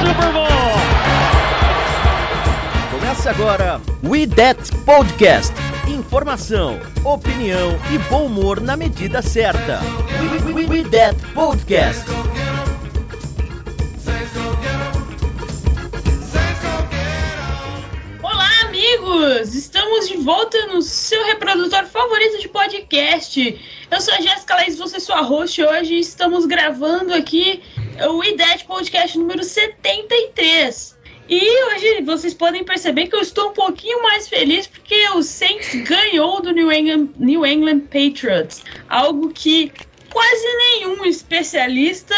Super Bowl! Começa agora We That Podcast. Informação, opinião e bom humor na medida certa. We, we, we, we That Podcast. Olá, amigos! Estamos de volta no seu reprodutor favorito de podcast. Eu sou a Jéssica Laís, você sua host hoje. Estamos gravando aqui o IDET Podcast número 73. E hoje vocês podem perceber que eu estou um pouquinho mais feliz porque o Saints ganhou do New England, New England Patriots. Algo que quase nenhum especialista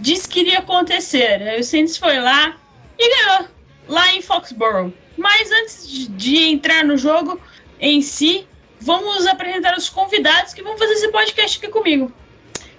disse que iria acontecer. Aí o Saints foi lá e ganhou lá em Foxborough. Mas antes de entrar no jogo em si, vamos apresentar os convidados que vão fazer esse podcast aqui comigo.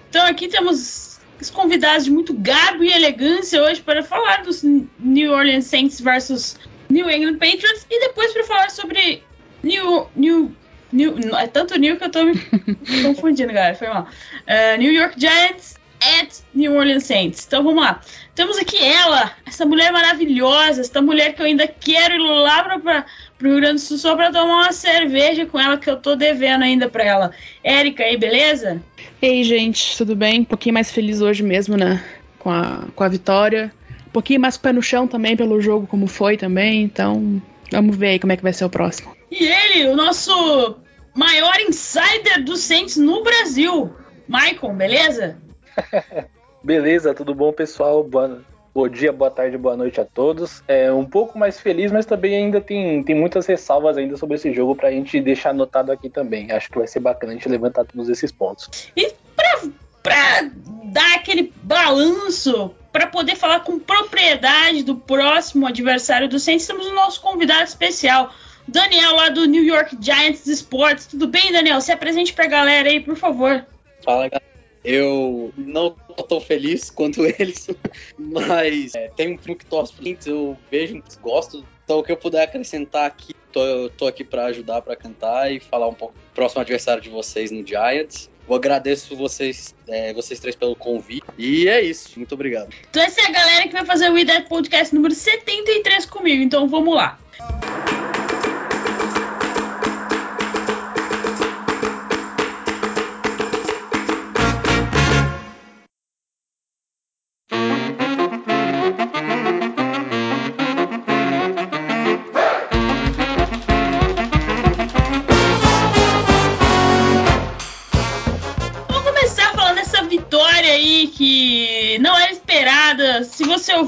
Então aqui temos os convidados de muito garbo e elegância hoje para falar dos New Orleans Saints versus New England Patriots e depois para falar sobre New New New, é tanto New que eu tô me confundindo, galera. Foi mal. Uh, New York Giants at New Orleans Saints. Então vamos lá. Temos aqui ela, essa mulher maravilhosa, essa mulher que eu ainda quero ir lá para o Rio Grande do Sul só para tomar uma cerveja com ela que eu tô devendo ainda para ela. Érica, aí, beleza? Ei, gente, tudo bem? Um pouquinho mais feliz hoje mesmo, né? Com a, com a vitória. Um pouquinho mais com o pé no chão também pelo jogo, como foi também. Então, vamos ver aí como é que vai ser o próximo. E ele, o nosso maior insider do Saints no Brasil, Maicon, beleza? Beleza, tudo bom, pessoal? Boa, bom dia, boa tarde, boa noite a todos. É um pouco mais feliz, mas também ainda tem, tem muitas ressalvas ainda sobre esse jogo pra gente deixar anotado aqui também. Acho que vai ser bacana a gente levantar todos esses pontos. E pra, pra dar aquele balanço, para poder falar com propriedade do próximo adversário do Saints, temos o nosso convidado especial, Daniel, lá do New York Giants Sports. Tudo bem, Daniel? Se apresente pra galera aí, por favor. Fala, galera. Eu não tão feliz quanto eles, mas é, tem um filme que torce eu vejo, gosto. Então, o que eu puder acrescentar aqui, tô, tô aqui para ajudar, para cantar e falar um pouco do próximo adversário de vocês no Giants. Eu agradeço vocês, é, vocês três pelo convite. E é isso. Muito obrigado. Então, essa é a galera que vai fazer o IDET Podcast número 73 comigo. Então, vamos lá.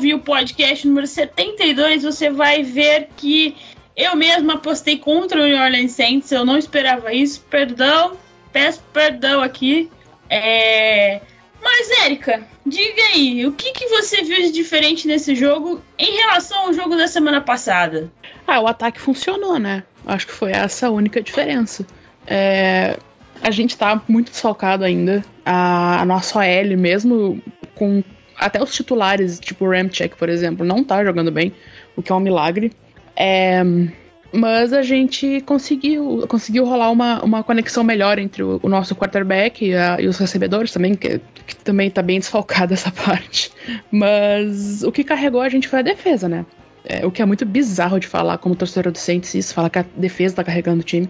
Ouvir o podcast número 72, você vai ver que eu mesma apostei contra o New Orleans Saints. Eu não esperava isso. Perdão, peço perdão aqui. É... Mas, Érica, diga aí, o que, que você viu de diferente nesse jogo em relação ao jogo da semana passada? Ah, o ataque funcionou, né? Acho que foi essa a única diferença. É, a gente tá muito desfalcado ainda. A, a nossa OL, mesmo com até os titulares, tipo o Ramcheck, por exemplo, não tá jogando bem, o que é um milagre. É, mas a gente conseguiu, conseguiu rolar uma, uma conexão melhor entre o, o nosso quarterback e, a, e, os recebedores também, que, que também tá bem desfalcada essa parte. Mas o que carregou a gente foi a defesa, né? É, o que é muito bizarro de falar como torcedor do Saints isso, falar que a defesa tá carregando o time.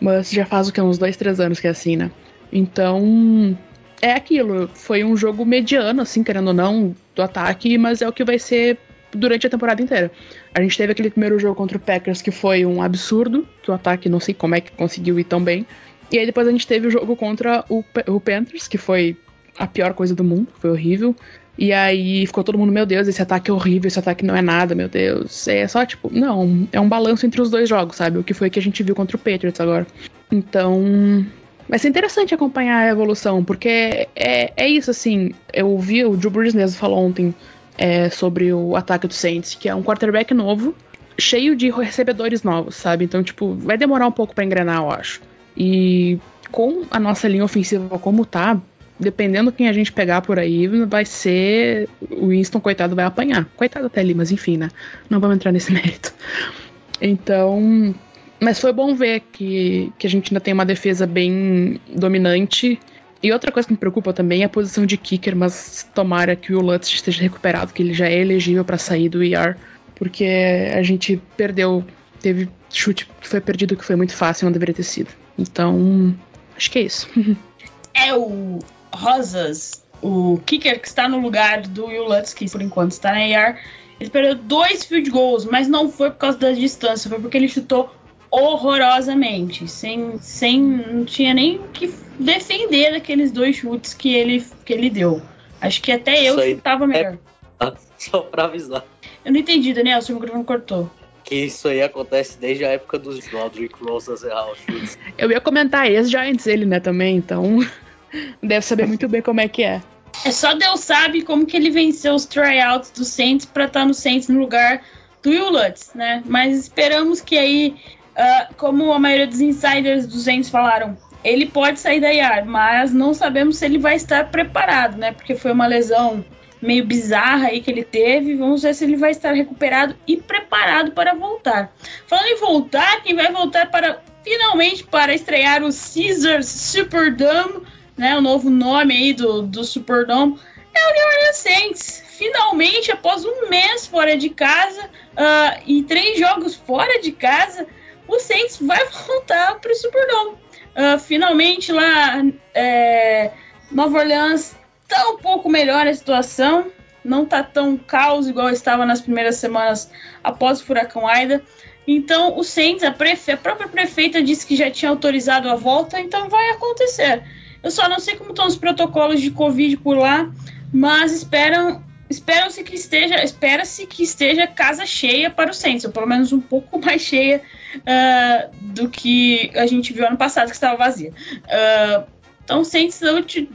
Mas já faz o que? Uns dois, três anos que é assim, né? Então, é aquilo. Foi um jogo mediano, assim, querendo ou não, do ataque, mas é o que vai ser durante a temporada inteira. A gente teve aquele primeiro jogo contra o Packers que foi um absurdo, que o ataque não sei como é que conseguiu ir tão bem. E aí depois a gente teve o jogo contra o, o Panthers, que foi a pior coisa do mundo, foi horrível. E aí ficou todo mundo, meu Deus, esse ataque é horrível, esse ataque não é nada, meu Deus. É só tipo, não, é um balanço entre os dois jogos, sabe? O que foi que a gente viu contra o Patriots agora. Então, Vai ser interessante acompanhar a evolução, porque é, é isso, assim. Eu vi, o Drew Brees mesmo falou ontem é, sobre o ataque do Saints, que é um quarterback novo, cheio de recebedores novos, sabe? Então, tipo, vai demorar um pouco para engrenar, eu acho. E com a nossa linha ofensiva como tá, dependendo quem a gente pegar por aí, vai ser. O Winston, coitado, vai apanhar. Coitado até ali, mas enfim, né? Não vamos entrar nesse mérito. Então. Mas foi bom ver que, que a gente ainda tem uma defesa bem dominante. E outra coisa que me preocupa também é a posição de kicker, mas tomara que o Lutz esteja recuperado, que ele já é elegível para sair do IR, porque a gente perdeu, teve chute que foi perdido que foi muito fácil, não deveria ter sido. Então, acho que é isso. é o Rosas, o kicker que está no lugar do Will Lutz, que por enquanto está na AR, ele perdeu dois field goals, mas não foi por causa da distância, foi porque ele chutou horrorosamente, sem, sem não tinha nem o que defender daqueles dois chutes que ele, que ele deu. Acho que até eu chutava melhor. É... Só pra avisar. Eu não entendi, Daniel, seu microfone cortou. Que isso aí acontece desde a época dos Roderick Rosas errar os chutes. Eu ia comentar ex-Giants ele, né, também, então deve saber muito bem como é que é. É só Deus sabe como que ele venceu os tryouts do Saints para estar tá no Saints no lugar do Will Lutz, né? Mas esperamos que aí, uh, como a maioria dos insiders dos Saints falaram, ele pode sair da IAR, mas não sabemos se ele vai estar preparado, né? Porque foi uma lesão meio bizarra aí que ele teve. Vamos ver se ele vai estar recuperado e preparado para voltar. Falando em voltar, quem vai voltar para finalmente para estrear o Caesars Superdome né, o novo nome aí do, do Superdome, é o New Orleans Saints. Finalmente, após um mês fora de casa uh, e três jogos fora de casa, o Saints vai voltar para o Superdome. Uh, finalmente lá, é, Nova Orleans tá um pouco melhor a situação, não tá tão caos igual estava nas primeiras semanas após o furacão Aida. Então, o Saints, a, prefe a própria prefeita disse que já tinha autorizado a volta, então vai acontecer. Eu só não sei como estão os protocolos de Covid por lá, mas esperam espera-se que esteja espera-se que esteja casa cheia para o Saints, ou pelo menos um pouco mais cheia uh, do que a gente viu ano passado que estava vazia. Uh, então Saints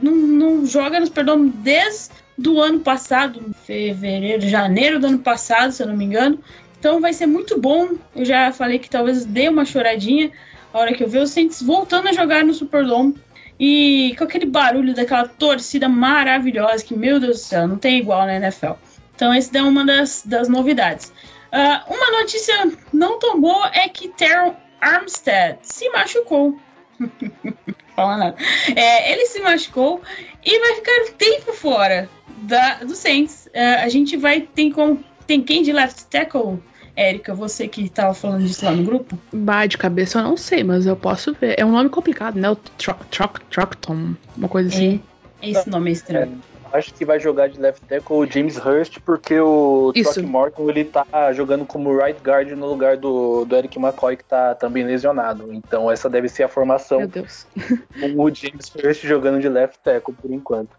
não, não joga nos perdão desde do ano passado, fevereiro, janeiro do ano passado, se eu não me engano. Então vai ser muito bom. Eu já falei que talvez dê uma choradinha a hora que eu ver o Saints voltando a jogar no Superdome. E com aquele barulho daquela torcida maravilhosa, que, meu Deus do céu, não tem igual na NFL. Então, esse é uma das, das novidades. Uh, uma notícia não tão boa é que Terrell Armstead se machucou. Fala nada. É, ele se machucou e vai ficar tempo fora da, do Saints. Uh, a gente vai. Tem, com, tem quem de left tackle? Érica, você que estava falando disso lá no grupo? Bah, de cabeça eu não sei, mas eu posso ver. É um nome complicado, né? O Trocton, uma coisa assim. É, esse nome é estranho. Acho que vai jogar de left tackle o James Hurst, porque o Trock Morton ele tá jogando como right guard no lugar do, do Eric McCoy, que tá também lesionado. Então essa deve ser a formação. Meu Deus. com o James Hurst jogando de left tackle por enquanto.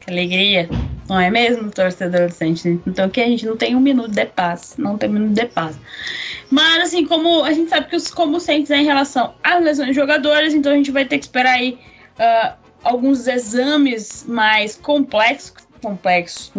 Que alegria. Não é mesmo, torcedor do Saints? Então que a gente não tem um minuto de paz. Não tem um minuto de paz. Mas, assim, como a gente sabe que os, como o Saints é em relação às lesões de jogadores, então a gente vai ter que esperar aí uh, alguns exames mais complexos. Complexos.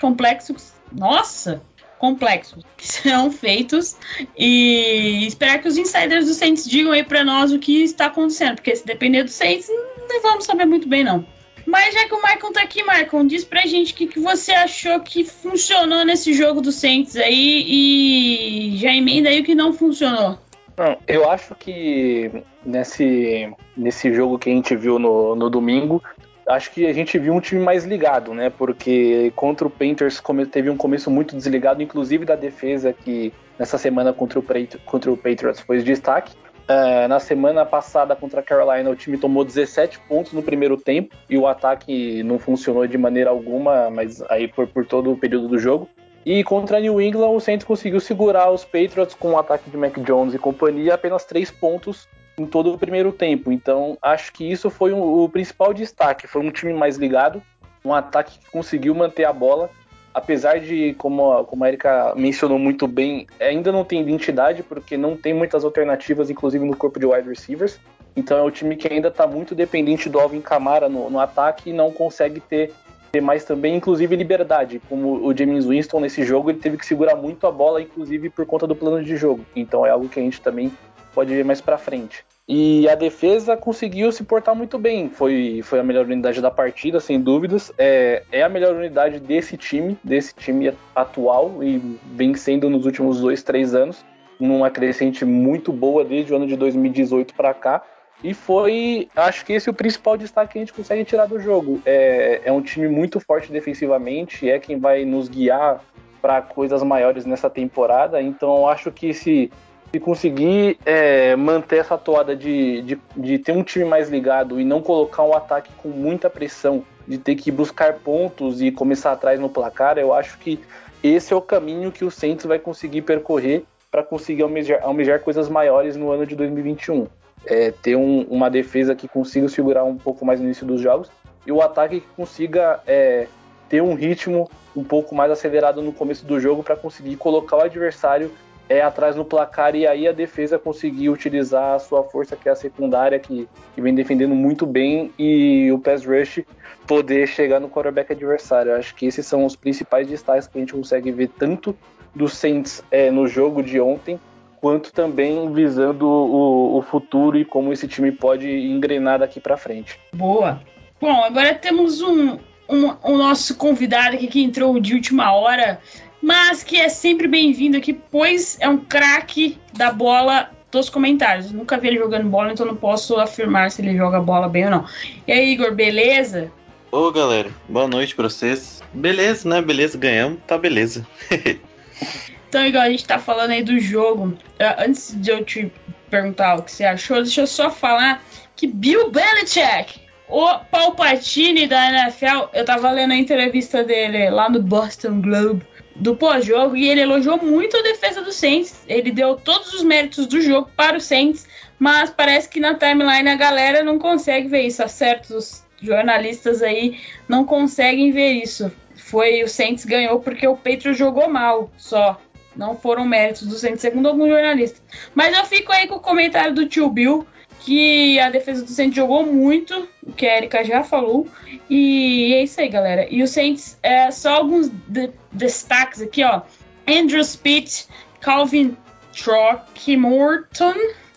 Complexos. Nossa! complexos que serão feitos e esperar que os insiders do Saints digam aí para nós o que está acontecendo, porque se depender do Saints, não vamos saber muito bem não. Mas já que o Maicon tá aqui, Maicon, diz pra gente o que, que você achou que funcionou nesse jogo do Saints aí e já emenda aí o que não funcionou. Não, eu acho que nesse, nesse jogo que a gente viu no, no domingo, acho que a gente viu um time mais ligado, né? Porque contra o Panthers teve um começo muito desligado, inclusive da defesa que nessa semana contra o, contra o Patriots foi destaque. Uh, na semana passada contra a Carolina, o time tomou 17 pontos no primeiro tempo e o ataque não funcionou de maneira alguma, mas aí por, por todo o período do jogo. E contra a New England, o Saints conseguiu segurar os Patriots com o ataque de Mac Jones e companhia apenas 3 pontos em todo o primeiro tempo. Então, acho que isso foi um, o principal destaque. Foi um time mais ligado, um ataque que conseguiu manter a bola apesar de, como, como a Erika mencionou muito bem, ainda não tem identidade, porque não tem muitas alternativas, inclusive no corpo de wide receivers. Então é um time que ainda está muito dependente do Alvin Kamara no, no ataque e não consegue ter, mais também, inclusive, liberdade. Como o James Winston nesse jogo, ele teve que segurar muito a bola, inclusive por conta do plano de jogo. Então é algo que a gente também pode ver mais para frente. E a defesa conseguiu se portar muito bem. Foi, foi a melhor unidade da partida, sem dúvidas. É, é a melhor unidade desse time, desse time atual, e vem sendo nos últimos dois, três anos. Numa crescente muito boa desde o ano de 2018 para cá. E foi, acho que esse é o principal destaque que a gente consegue tirar do jogo. É, é um time muito forte defensivamente, é quem vai nos guiar para coisas maiores nessa temporada. Então, acho que se se conseguir é, manter essa toada de, de, de, ter um time mais ligado e não colocar um ataque com muita pressão, de ter que buscar pontos e começar atrás no placar, eu acho que esse é o caminho que o Saints vai conseguir percorrer para conseguir almejar, almejar, coisas maiores no ano de 2021. É, ter um, uma defesa que consiga segurar um pouco mais no início dos jogos e o ataque que consiga é, ter um ritmo um pouco mais acelerado no começo do jogo para conseguir colocar o adversário é atrás no placar e aí a defesa conseguir utilizar a sua força que é a secundária que, que vem defendendo muito bem e o pass rush poder chegar no quarterback adversário. Acho que esses são os principais destaques que a gente consegue ver tanto do Saints é, no jogo de ontem quanto também visando o, o futuro e como esse time pode engrenar daqui para frente. Boa. Bom, agora temos um, um, um nosso convidado aqui que entrou de última hora mas que é sempre bem-vindo aqui, pois é um craque da bola dos comentários. Nunca vi ele jogando bola, então não posso afirmar se ele joga bola bem ou não. E aí, Igor, beleza? Ô, galera, boa noite pra vocês. Beleza, né? Beleza, ganhamos, tá beleza. então, Igor, a gente tá falando aí do jogo. Uh, antes de eu te perguntar o que você achou, deixa eu só falar que Bill Belichick o Palpatine da NFL, eu tava lendo a entrevista dele lá no Boston Globe do pós-jogo e ele elogiou muito a defesa do Saints. Ele deu todos os méritos do jogo para o Saints, mas parece que na timeline a galera não consegue ver isso. Certos jornalistas aí não conseguem ver isso. Foi o Saints ganhou porque o Patriots jogou mal, só. Não foram méritos do Saints, segundo alguns jornalistas. Mas eu fico aí com o comentário do tio Bill, que a defesa do Saints jogou muito, o que a Erika já falou. E é isso aí, galera. E o Saints, é, só alguns de destaques aqui, ó. Andrew Spitt, Calvin Throckmorton,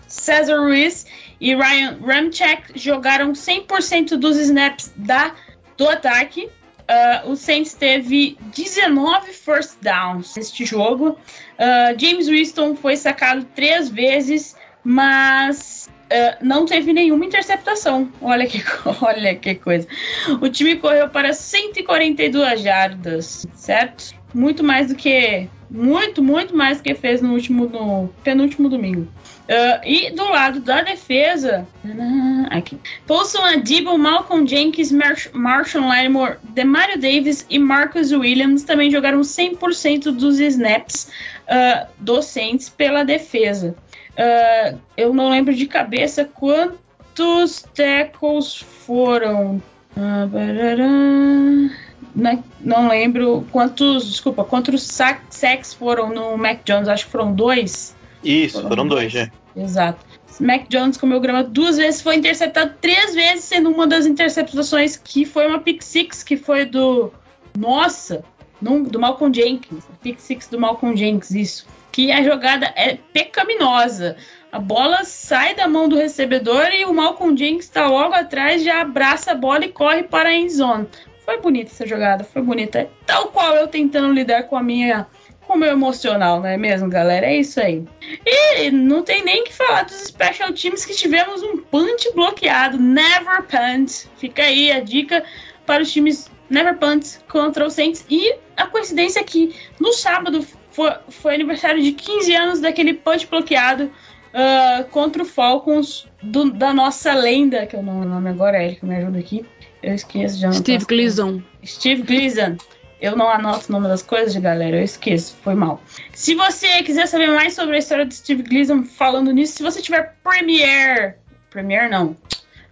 Cesar Ruiz e Ryan Ramchek jogaram 100% dos snaps da, do ataque. Uh, o Saints teve 19 first downs neste jogo. Uh, James Winston foi sacado três vezes, mas Uh, não teve nenhuma interceptação. Olha que, olha que coisa. O time correu para 142 jardas, certo? Muito mais do que. Muito, muito mais do que fez no último. No penúltimo domingo. Uh, e do lado da defesa. Aqui. Paulson Adibo, Malcolm Jenkins, Mar Marshall Lattimore, Demario Davis e Marcus Williams também jogaram 100% dos snaps uh, docentes pela defesa. Uh, eu não lembro de cabeça quantos tackles foram. Uh, não lembro quantos. Desculpa, quantos sacks foram no Mac Jones? Acho que foram dois. Isso, foram, foram dois, é. Exato. Mac Jones comeu grama duas vezes, foi interceptado três vezes, sendo uma das interceptações que foi uma pick six, que foi do. Nossa! do Malcolm Jenkins. Pick six do Malcolm Jenkins, isso que a jogada é pecaminosa. A bola sai da mão do recebedor e o Malcolm Jenkins está logo atrás, já abraça a bola e corre para a end zone. Foi bonita essa jogada, foi bonita. Tal qual eu tentando lidar com a minha com o meu emocional, não é mesmo, galera? É isso aí. E não tem nem que falar dos special teams que tivemos um punch bloqueado, never punt. Fica aí a dica para os times never punt contra o Saints. E a coincidência é que no sábado foi, foi aniversário de 15 anos daquele punch bloqueado uh, contra o Falcons do, da nossa lenda, que eu não nome agora é ele que me ajuda aqui. Eu esqueço já. Steve Gleason. Steve Gleason. Eu não anoto o nome das coisas, galera. Eu esqueço. Foi mal. Se você quiser saber mais sobre a história do Steve Gleason falando nisso, se você tiver Premiere. Premiere não.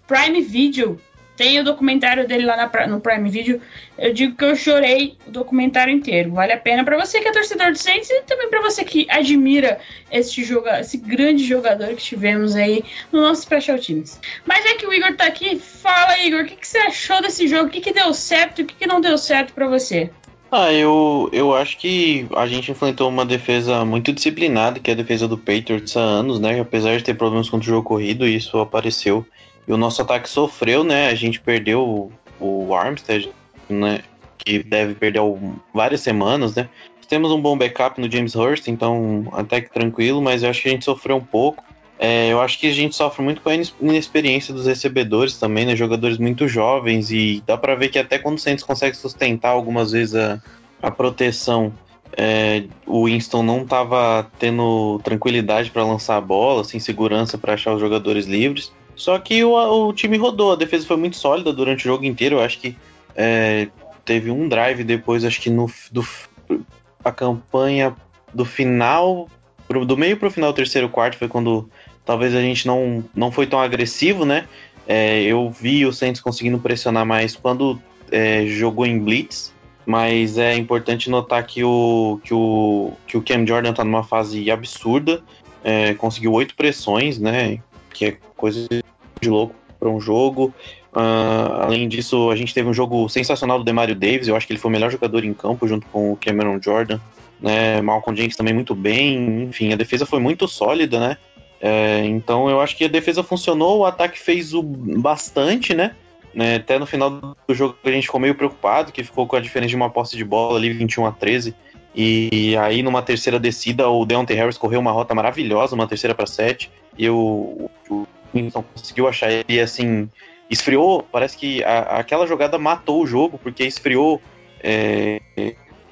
Prime Video. Tem o documentário dele lá na, no Prime Video. Eu digo que eu chorei o documentário inteiro. Vale a pena para você que é torcedor do Saints e também para você que admira esse, joga, esse grande jogador que tivemos aí no nosso Special Teams. Mas é que o Igor tá aqui. Fala, Igor, o que, que você achou desse jogo? O que, que deu certo e o que, que não deu certo para você? Ah, eu, eu acho que a gente enfrentou uma defesa muito disciplinada, que é a defesa do Patriots há anos, né? Apesar de ter problemas contra o jogo corrido, isso apareceu. E o nosso ataque sofreu, né? A gente perdeu o, o Armstead, né? Que deve perder várias semanas, né? Temos um bom backup no James Hurst, então até que tranquilo, mas eu acho que a gente sofreu um pouco. É, eu acho que a gente sofre muito com a inexperiência dos recebedores também, né? Jogadores muito jovens e dá para ver que até quando o Santos consegue sustentar algumas vezes a, a proteção, é, o Winston não estava tendo tranquilidade para lançar a bola, sem segurança para achar os jogadores livres. Só que o, o, time rodou, a defesa foi muito sólida durante o jogo inteiro. Eu acho que é, teve um drive depois, acho que no do, a campanha do final, do meio para o final terceiro quarto foi quando talvez a gente não, não foi tão agressivo, né? É, eu vi o Saints conseguindo pressionar mais quando é, jogou em blitz, mas é importante notar que o, que o, que o Cam Jordan está numa fase absurda, é, conseguiu oito pressões, né? Que é coisa de louco para um jogo. Uh, além disso, a gente teve um jogo sensacional do Demario Davis, eu acho que ele foi o melhor jogador em campo junto com o Cameron Jordan. Né, Malcolm Jenkins também muito bem, enfim, a defesa foi muito sólida, né? É, então eu acho que a defesa funcionou, o ataque fez o bastante, né? né? Até no final do jogo a gente ficou meio preocupado, que ficou com a diferença de uma posse de bola ali, 21 a 13. E aí, numa terceira descida, o Deontay Harris correu uma rota maravilhosa, uma terceira para sete, e o, o Winston conseguiu achar ele assim. Esfriou, parece que a, aquela jogada matou o jogo, porque esfriou é,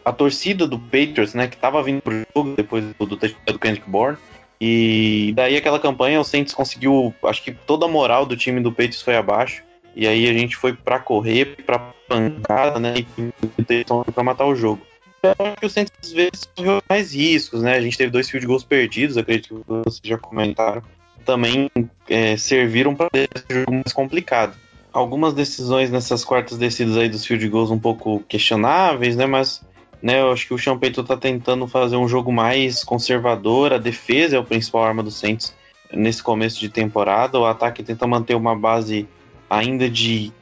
a torcida do Patriots, né, que tava vindo pro jogo depois do, do, do Kendrick Bourne. E daí aquela campanha o Saints conseguiu, acho que toda a moral do time do Patriots foi abaixo. E aí a gente foi para correr, para pancada, né, e para matar o jogo. Acho que o Saints às vezes correu mais riscos, né? A gente teve dois field goals perdidos, acredito que vocês já comentaram. Também é, serviram para esse jogo mais complicado. Algumas decisões nessas quartas descidas aí dos field goals um pouco questionáveis, né? Mas né? Eu acho que o Champeito está tentando fazer um jogo mais conservador, a defesa é a principal arma do Saints nesse começo de temporada, o ataque tenta manter uma base ainda de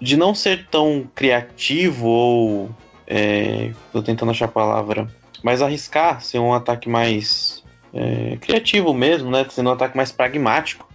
de não ser tão criativo ou é, tentando achar a palavra, mas arriscar ser um ataque mais é, criativo mesmo, né? Sendo um ataque mais pragmático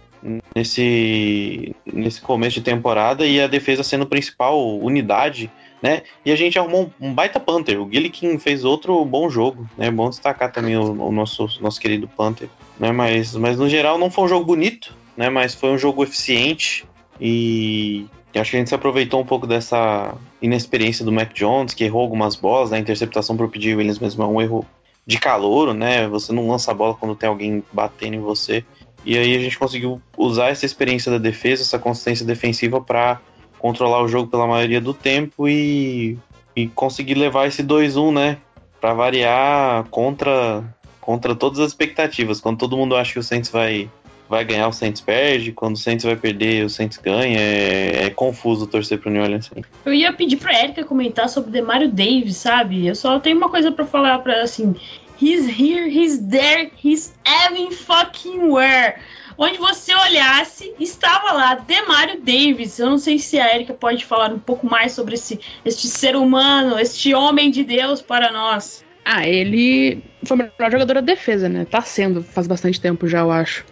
nesse, nesse começo de temporada e a defesa sendo a principal unidade né? E a gente arrumou um, baita Panther. O Gillikin fez outro bom jogo, né? É bom destacar também o, o, nosso, nosso querido Panther, né? Mas, mas no geral não foi um jogo bonito, né? Mas foi um jogo eficiente e acho que a gente se aproveitou um pouco dessa inexperiência do Mac Jones, que errou algumas bolas, né? A interceptação por pedir Williams mesmo é um erro de calor, né? Você não lança a bola quando tem alguém batendo em você. E aí a gente conseguiu usar essa experiência da defesa, essa consistência defensiva para controlar o jogo pela maioria do tempo e, e conseguir levar esse 2-1, né? Para variar contra, contra todas as expectativas. Quando todo mundo acha que o Saints vai, vai ganhar, o Saints perde. Quando o Saints vai perder, o Saints ganha. É, é confuso torcer pro New Orleans. Eu ia pedir pra Erika comentar sobre o Demario Davis, sabe? Eu só tenho uma coisa para falar para assim. He's here, he's there, he's having fucking where onde você olhasse, estava lá Demario Davis. Eu não sei se a Erika pode falar um pouco mais sobre esse, este ser humano, este homem de Deus para nós. Ah, ele foi o melhor jogador da defesa, né? Tá sendo, faz bastante tempo já, eu acho.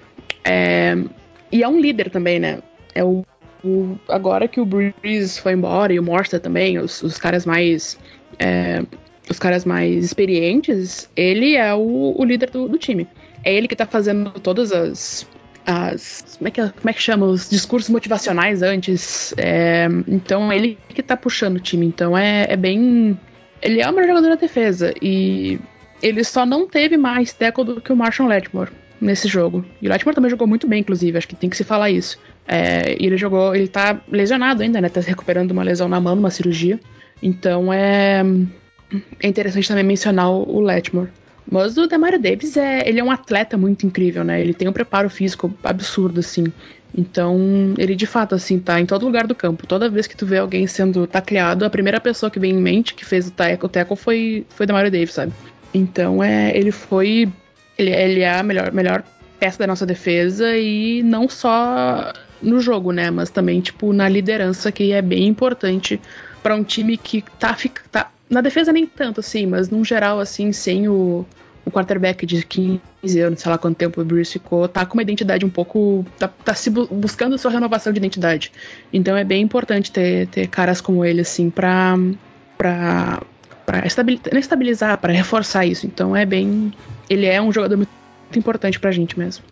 É... E é um líder também, né? É o, o... Agora que o Breeze foi embora e o Morsta também, os, os caras mais. É... Os caras mais experientes, ele é o, o líder do, do time. É ele que tá fazendo todas as as. Como é, que, como é que chama? Os discursos motivacionais antes. É, então ele que tá puxando o time. Então é, é bem. Ele é o melhor jogador da defesa. E ele só não teve mais tackle do que o Marshall Letmore nesse jogo. E o Letmore também jogou muito bem, inclusive. Acho que tem que se falar isso. É, ele jogou. Ele tá lesionado ainda, né? Tá recuperando uma lesão na mão, uma cirurgia. Então é. É interessante também mencionar o Letmore. Mas o Demario Davis é, ele é um atleta muito incrível, né? Ele tem um preparo físico absurdo, assim. Então, ele de fato, assim, tá em todo lugar do campo. Toda vez que tu vê alguém sendo tacleado, a primeira pessoa que vem em mente que fez o tackle, o tackle foi, foi Demario Davis, sabe? Então, é, ele foi. Ele, ele é a melhor, melhor peça da nossa defesa e não só no jogo, né? Mas também, tipo, na liderança, que é bem importante para um time que tá, tá. Na defesa nem tanto, assim, mas num geral, assim, sem o, o quarterback de 15 anos, sei lá quanto tempo o Bruce ficou, tá com uma identidade um pouco. tá, tá se bu buscando sua renovação de identidade. Então é bem importante ter, ter caras como ele, assim, pra. pra para estabilizar, estabilizar, para reforçar isso. Então é bem. Ele é um jogador muito importante pra gente mesmo.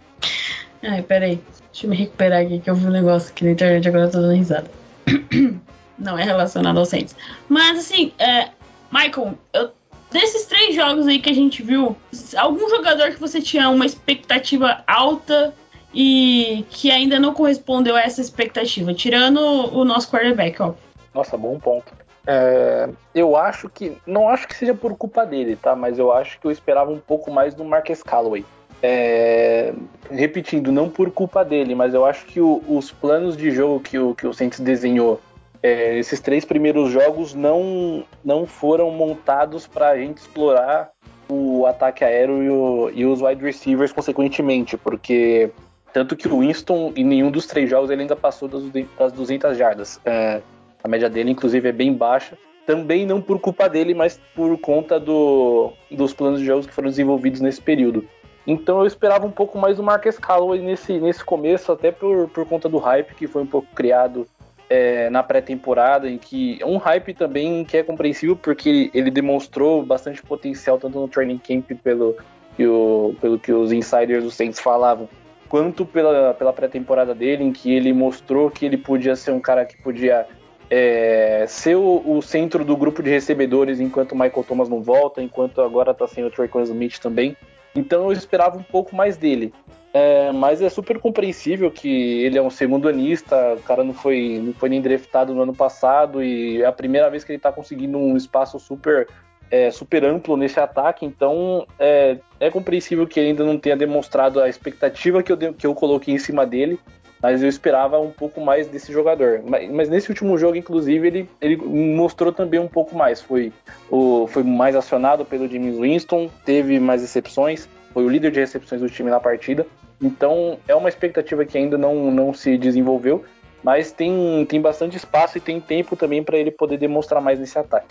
Ai, peraí. Deixa eu me recuperar aqui que eu vi um negócio aqui na internet agora eu tô dando risada. Não é relacionado ao Saints. Mas assim, é, Michael, eu, desses três jogos aí que a gente viu, algum jogador que você tinha uma expectativa alta e que ainda não correspondeu a essa expectativa, tirando o nosso quarterback, ó. Nossa, bom ponto. É, eu acho que. Não acho que seja por culpa dele, tá? Mas eu acho que eu esperava um pouco mais do Marques Calloway. É, repetindo, não por culpa dele, mas eu acho que o, os planos de jogo que o, que o Saints desenhou, é, esses três primeiros jogos não, não foram montados para a gente explorar o ataque aéreo e, o, e, os wide receivers consequentemente, porque tanto que o Winston em nenhum dos três jogos ele ainda passou das, das 200 jardas. É, a média dele, inclusive, é bem baixa. Também não por culpa dele, mas por conta do, dos planos de jogos que foram desenvolvidos nesse período. Então eu esperava um pouco mais do Marcus Calloway nesse, nesse começo, até por, por conta do hype que foi um pouco criado é, na pré-temporada, em que um hype também que é compreensível porque ele demonstrou bastante potencial tanto no training camp pelo que, o, pelo que os insiders do Saints falavam, quanto pela, pela pré-temporada dele, em que ele mostrou que ele podia ser um cara que podia é, ser o, o, centro do grupo de recebedores enquanto o Michael Thomas não volta, enquanto agora está sem o Trey Smith também. Então eu esperava um pouco mais dele. É, mas é super compreensível que ele é um segundo anista, o cara não foi, não foi nem draftado no ano passado e é a primeira vez que ele está conseguindo um espaço super, é, super amplo nesse ataque, então é, é compreensível que ele ainda não tenha demonstrado a expectativa que eu, que eu coloquei em cima dele, mas eu esperava um pouco mais desse jogador. Mas, mas, nesse último jogo, inclusive, ele, ele mostrou também um pouco mais. Foi, o, foi mais acionado pelo James Winston, teve mais recepções, foi o líder de recepções do time na partida. Então é uma expectativa que ainda não, não se desenvolveu, mas tem, tem bastante espaço e tem tempo também para ele poder demonstrar mais nesse ataque.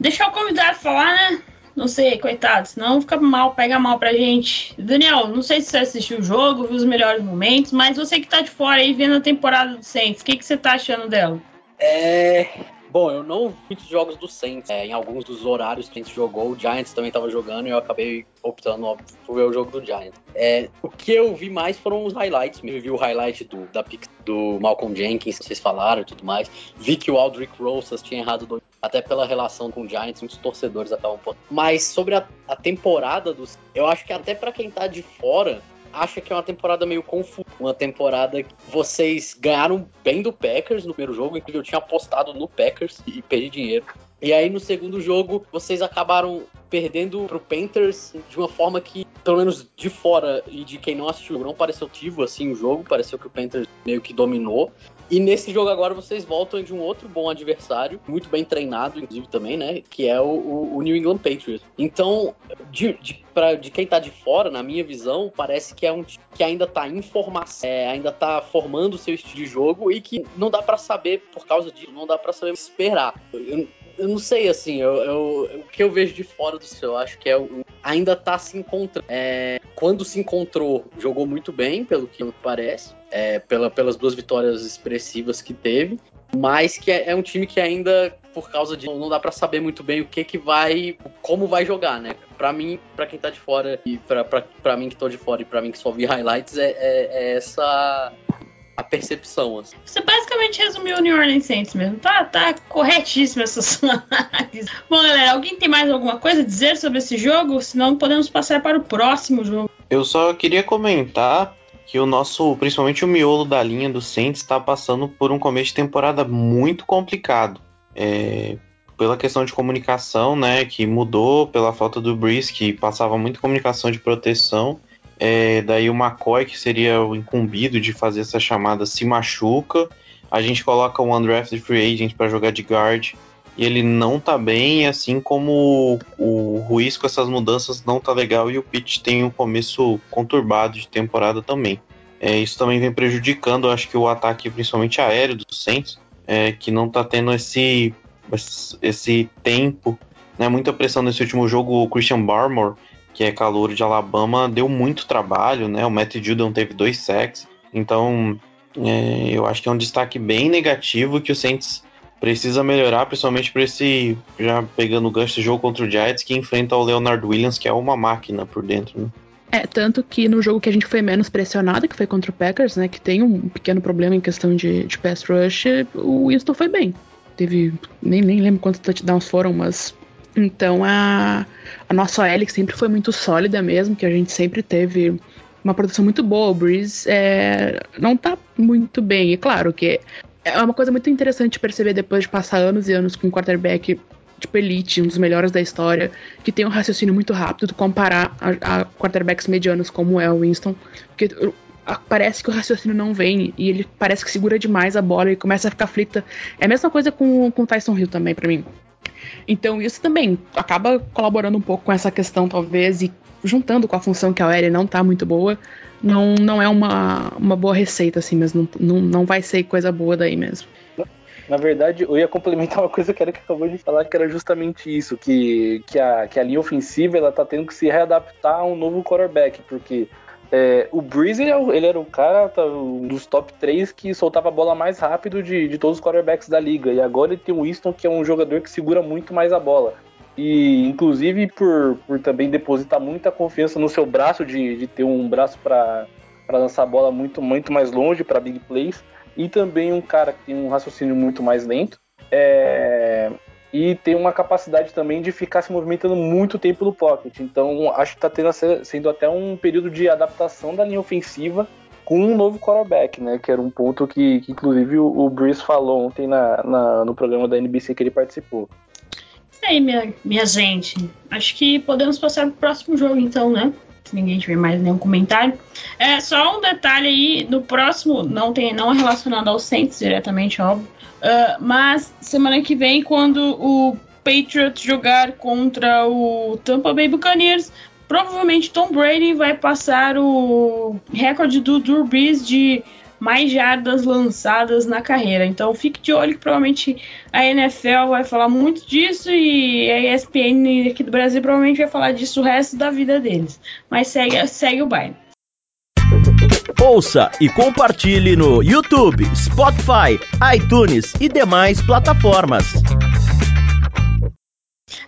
Deixa o convidado falar, né? Não sei, coitado, senão fica mal, pega mal pra gente. Daniel, não sei se você assistiu o jogo, viu os melhores momentos, mas você que tá de fora aí vendo a temporada do Saints, o que, que você tá achando dela? É. Bom, eu não vi muitos jogos do Saints. É, em alguns dos horários que a gente jogou, o Giants também estava jogando e eu acabei optando ó, por ver o jogo do Giants. É, o que eu vi mais foram os highlights. Eu vi o highlight do, da do Malcolm Jenkins, que vocês falaram e tudo mais. Vi que o Aldrich Rosas tinha errado do, até pela relação com o Giants, muitos torcedores acabam. Mas sobre a, a temporada dos. Eu acho que até para quem tá de fora, acha que é uma temporada meio confusa. Uma temporada que vocês ganharam bem do Packers no primeiro jogo, inclusive eu tinha apostado no Packers e perdi dinheiro. E aí no segundo jogo vocês acabaram perdendo pro Panthers de uma forma que, pelo menos de fora e de quem não assistiu, não pareceu tivo assim o jogo, pareceu que o Panthers meio que dominou. E nesse jogo agora vocês voltam de um outro bom adversário, muito bem treinado, inclusive também, né? Que é o, o New England Patriots. Então, de, de, pra, de quem tá de fora, na minha visão, parece que é um que ainda tá em formação, é, ainda tá formando o seu estilo de jogo e que não dá para saber, por causa disso, não dá para saber esperar. Eu, eu não sei, assim, eu, eu, o que eu vejo de fora do seu, eu acho que é o, ainda tá se encontrando. É, quando se encontrou, jogou muito bem, pelo que parece é, pela, pelas duas vitórias expressivas que teve, mas que é, é, um time que ainda, por causa de não dá para saber muito bem o que que vai, como vai jogar, né? Para mim, para quem tá de fora e para mim que tô de fora e para mim que só vi highlights é, é, é essa a percepção. Assim. Você basicamente resumiu o New Orleans Saints mesmo. Tá, tá corretíssima essa sua análise. Bom, galera, alguém tem mais alguma coisa a dizer sobre esse jogo? Senão podemos passar para o próximo jogo. Eu só queria comentar que o nosso, principalmente o miolo da linha do Saints, está passando por um começo de temporada muito complicado. É, pela questão de comunicação, né, que mudou pela falta do Breeze, que passava muita comunicação de proteção. É, daí o McCoy, que seria o incumbido de fazer essa chamada, se machuca. A gente coloca o undrafted free agent para jogar de guard e ele não tá bem, assim como o, Ruiz com essas mudanças não tá legal e o Pitt tem um começo conturbado de temporada também. É, isso também vem prejudicando, acho que o ataque, principalmente aéreo do Saints, é, que não tá tendo esse, esse tempo, né, muita pressão nesse último jogo. O Christian Barmore, que é calor de Alabama, deu muito trabalho, né? O Matt Judon teve dois sacks, então é, eu acho que é um destaque bem negativo que o Saints precisa melhorar, principalmente para esse já pegando o gancho de jogo contra o Giants que enfrenta o Leonard Williams, que é uma máquina por dentro, né? É, tanto que no jogo que a gente foi menos pressionado, que foi contra o Packers, né, que tem um pequeno problema em questão de, de pass rush, o Winston foi bem. Teve, nem, nem lembro quantos touchdowns foram, mas... Então a, a nossa OL sempre foi muito sólida mesmo, que a gente sempre teve uma produção muito boa. O Breeze é, não tá muito bem. E claro que é uma coisa muito interessante perceber depois de passar anos e anos com um quarterback tipo elite, um dos melhores da história, que tem um raciocínio muito rápido, comparar a, a quarterbacks medianos como é o Winston, porque parece que o raciocínio não vem e ele parece que segura demais a bola e começa a ficar aflita. É a mesma coisa com, com o Tyson Hill também, para mim. Então isso também acaba colaborando um pouco com essa questão, talvez, e juntando com a função que a OL não tá muito boa, não, não é uma, uma boa receita, assim, mas não, não, não vai ser coisa boa daí mesmo. Na verdade, eu ia complementar uma coisa que era que acabou de falar, que era justamente isso, que, que, a, que a linha ofensiva ela tá tendo que se readaptar a um novo quarterback, porque é, o Breeze é ele, era o cara tá, um dos top 3 que soltava a bola mais rápido de, de todos os quarterbacks da liga, e agora ele tem o Winston, que é um jogador que segura muito mais a bola. E inclusive por, por também depositar muita confiança no seu braço, de, de ter um braço para lançar a bola muito, muito mais longe para big plays e também um cara que tem um raciocínio muito mais lento. É, e tem uma capacidade também de ficar se movimentando muito tempo no pocket. Então acho que está sendo até um período de adaptação da linha ofensiva com um novo quarterback, né? Que era um ponto que, que inclusive o, o Bruce falou ontem na, na, no programa da NBC que ele participou. Isso aí, minha, minha gente. Acho que podemos passar para o próximo jogo, então, né? Se ninguém tiver mais nenhum comentário. É só um detalhe aí, no próximo, não tem não é relacionado ao Saints diretamente, óbvio. Uh, mas semana que vem, quando o Patriots jogar contra o Tampa Bay Buccaneers, provavelmente Tom Brady vai passar o recorde do Drew Brees de mais jardas lançadas na carreira. Então fique de olho que provavelmente a NFL vai falar muito disso e a ESPN aqui do Brasil provavelmente vai falar disso o resto da vida deles. Mas segue, segue o baile. Ouça e compartilhe no YouTube, Spotify, iTunes e demais plataformas.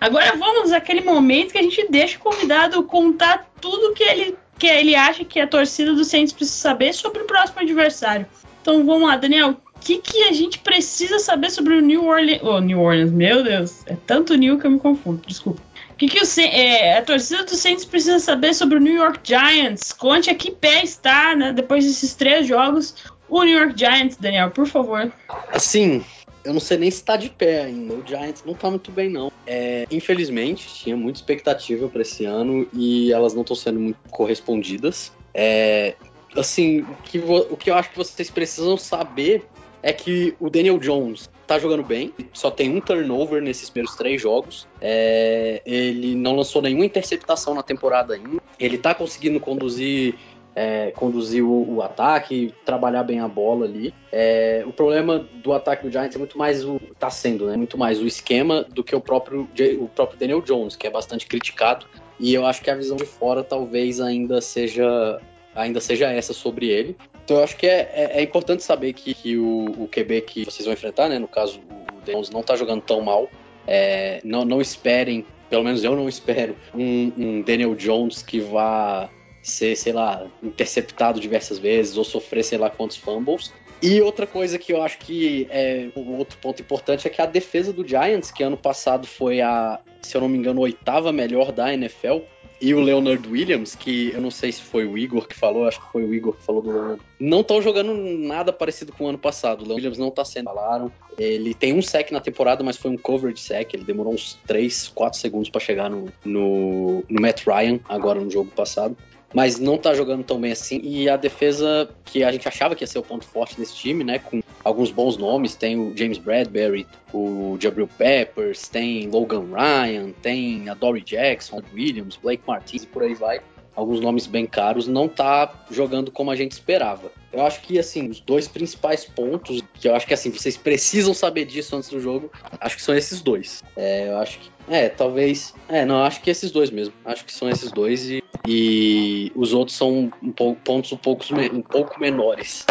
Agora vamos àquele momento que a gente deixa o convidado contar tudo que ele que ele acha que a torcida do Saints precisa saber sobre o próximo adversário. Então vamos lá, Daniel. O que, que a gente precisa saber sobre o New Orleans? Oh, New Orleans, meu Deus, é tanto New que eu me confundo, desculpa. O que, que o, é, a torcida do Saints precisa saber sobre o New York Giants? Conte a que pé está, né, depois desses três jogos, o New York Giants, Daniel, por favor. Assim, eu não sei nem se tá de pé ainda. O Giants não tá muito bem, não. É, infelizmente, tinha muita expectativa para esse ano e elas não estão sendo muito correspondidas. É, assim, que, o que eu acho que vocês precisam saber é que o Daniel Jones tá jogando bem, só tem um turnover nesses primeiros três jogos. É, ele não lançou nenhuma interceptação na temporada ainda. Ele tá conseguindo conduzir é, conduzir o, o, ataque, trabalhar bem a bola ali. É, o problema do ataque do Giants é muito mais o tá sendo, né? Muito mais o esquema do que o próprio o próprio Daniel Jones, que é bastante criticado. E eu acho que a visão de fora talvez ainda seja ainda seja essa sobre ele. Então eu acho que é, é, é importante saber que, que o, o, QB que vocês vão enfrentar, né? No caso, o Daniel não tá jogando tão mal. É, não, não esperem, pelo menos eu não espero, um, um Daniel Jones que vá ser, sei lá, interceptado diversas vezes ou sofrer sei lá quantos fumbles. E outra coisa que eu acho que é um outro ponto importante é que a defesa do Giants, que ano passado foi a, se eu não me engano, oitava melhor da NFL, e o Leonard Williams, que eu não sei se foi o Igor que falou, acho que foi o Igor que falou do Leonard, não estão jogando nada parecido com o ano passado. O Leonard Williams não está sendo falaram. Ele tem um sec na temporada, mas foi um coverage sec. Ele demorou uns 3, 4 segundos para chegar no, no, no Matt Ryan, agora no jogo passado mas não tá jogando tão bem assim. E a defesa, que a gente achava que ia ser o ponto forte desse time, né? Com alguns bons nomes, tem o James Bradbury, o Jabril Peppers, tem Logan Ryan, tem a Dory Jackson, Williams, Blake Martins e por aí vai alguns nomes bem caros, não tá jogando como a gente esperava. Eu acho que, assim, os dois principais pontos, que eu acho que, assim, vocês precisam saber disso antes do jogo, acho que são esses dois. É, eu acho que, é, talvez, é, não, acho que esses dois mesmo. Acho que são esses dois e, e os outros são um pouco, pontos um pouco, um pouco menores.